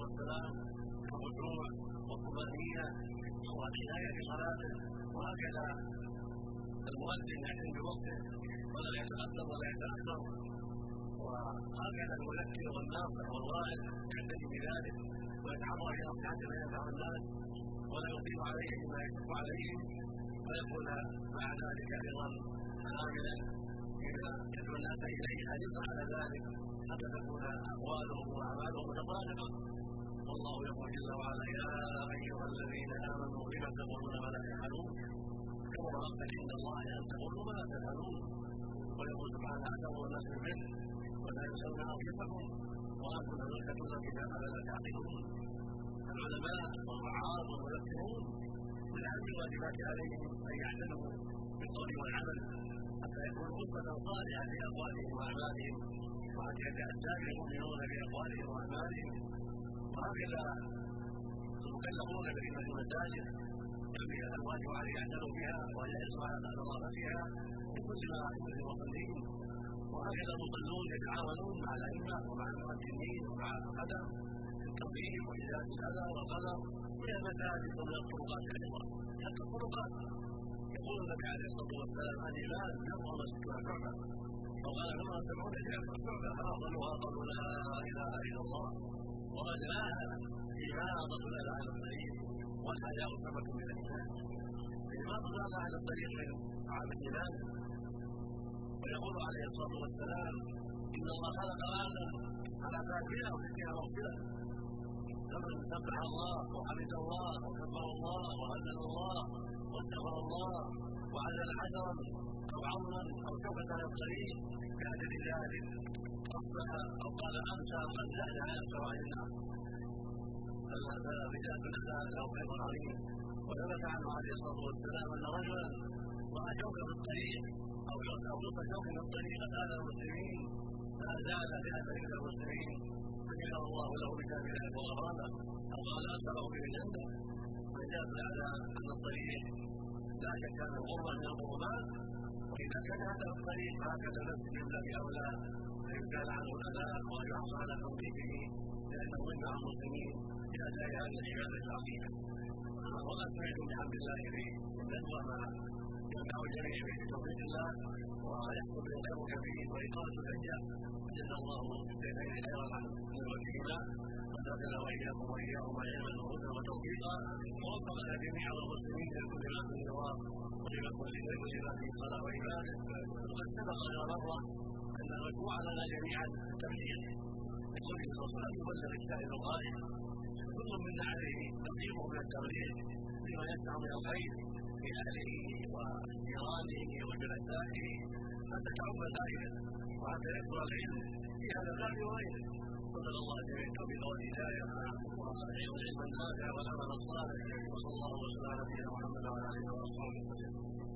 والسلام الخشوع والطمانينه والعنايه بصلاته وهكذا المؤذن يحتم بوقته ولا يتقدم ولا يتاخر وهكذا المذكر والناصح والواعظ يعتني بذلك ويتحرى إلى مصلحه ما ينفع الناس ولا يطيل عليهم ما يشق عليهم ويكون مع ذلك أيضا عاملا اذا يدعو الناس اليه حريصا على ذلك حتى تكون اقوالهم واعمالهم متطابقه والله يقول جل وعلا يا ايها الذين امنوا لم تقولون ما لا تفعلون كبر مقتا عند الله أن تقولوا ما لا تفعلون ويقول سبحانه اتموا الناس بالبر ولا ينسون انفسكم وأنتم تذكرون الكتاب فلا تعقلون العلماء والوعاظ والمذكرون من اهم الواجبات عليهم ان يعتنوا بالقول والعمل حتى يكونوا قدوة صالحة في أقوالهم وأعمالهم وحتى يتأسى المؤمنون بأقوالهم وأعمالهم وهكذا المكلفون بخدمة المساجد ينبغي الواجب عليه يعتنوا بها وأن يحرصوا على نظافتها من كل ما يحدث المصلين وهكذا المصلون يتعاونون مع الأئمة ومع المؤذنين ومع القدم في التنظيم وإزالة الأذى والقدر من المساجد ومن الطرقات أيضا حتى الطرقات يقول النبي عليه الصلاة والسلام الإيمان يرضى مسجد الكعبة وقال كما تدعون إلى الكعبة فأفضلها قول لا إله إلا الله. وأدناها إماطة الأذى على الطريق والحياء سبب من الإيمان إماطة الأذى على الطريق عام الإيمان ويقول عليه الصلاة والسلام إن الله خلق آدم على فاكهة وفيها مغفرة فمن سبح الله وحمد الله وكبر الله وهلل الله واستغفر الله وعزل حجرا أو عظما أو على الطريق. كأجل ذلك اصبح أو قال امسى قد زاد على سواء النار فالرجال بالاسلام له خير عظيم وثبت عنه عليه الصلاة والسلام أن رجلا رأى شوكه في الطريق أو أو نصف شوكه في الطريق اذى المسلمين. فأزال بأثر المسلمين. فجعل الله له ذلك وغفرانه أو قال اثره به الجنه فجاء على الطريق لا شك ان الغربه من القربات وإذا كان هذا الطريق هكذا نفسه من باب أولى فيزال عنه الاذى ويحصل على تنظيفه لأنه ينفع المسلمين باداء هذه العبادة العظيمة. وما سمعتم بحمد الله في الندوه ما ينفع الجميع في توحيد الله ويحصل الخير فيه واقامه الحجه جزا الله الشيخين خيرا عن وجههما وزادنا واياكم واياهم علما وهدى وتوفيقا ووفقنا جميعا المسلمين لكل ما في النواب ولما كل خير ولما في صلاه وعباده وقد سبق لنا مره ان المشروع لنا جميعا التبليغ لقوله صلى الله عليه وسلم الشاهد الغائب كل منا عليه نصيبه من التبليغ بما يسمع من الخير في اهله وجيرانه وجلسائه حتى تعم دائما وحتى يكبر العلم في هذا الباب وغيره وصلى الله جميع التوفيق والهدايه والعلم النافع والعمل الصالح وصلى الله وسلم على نبينا محمد وعلى اله وصحبه وسلم.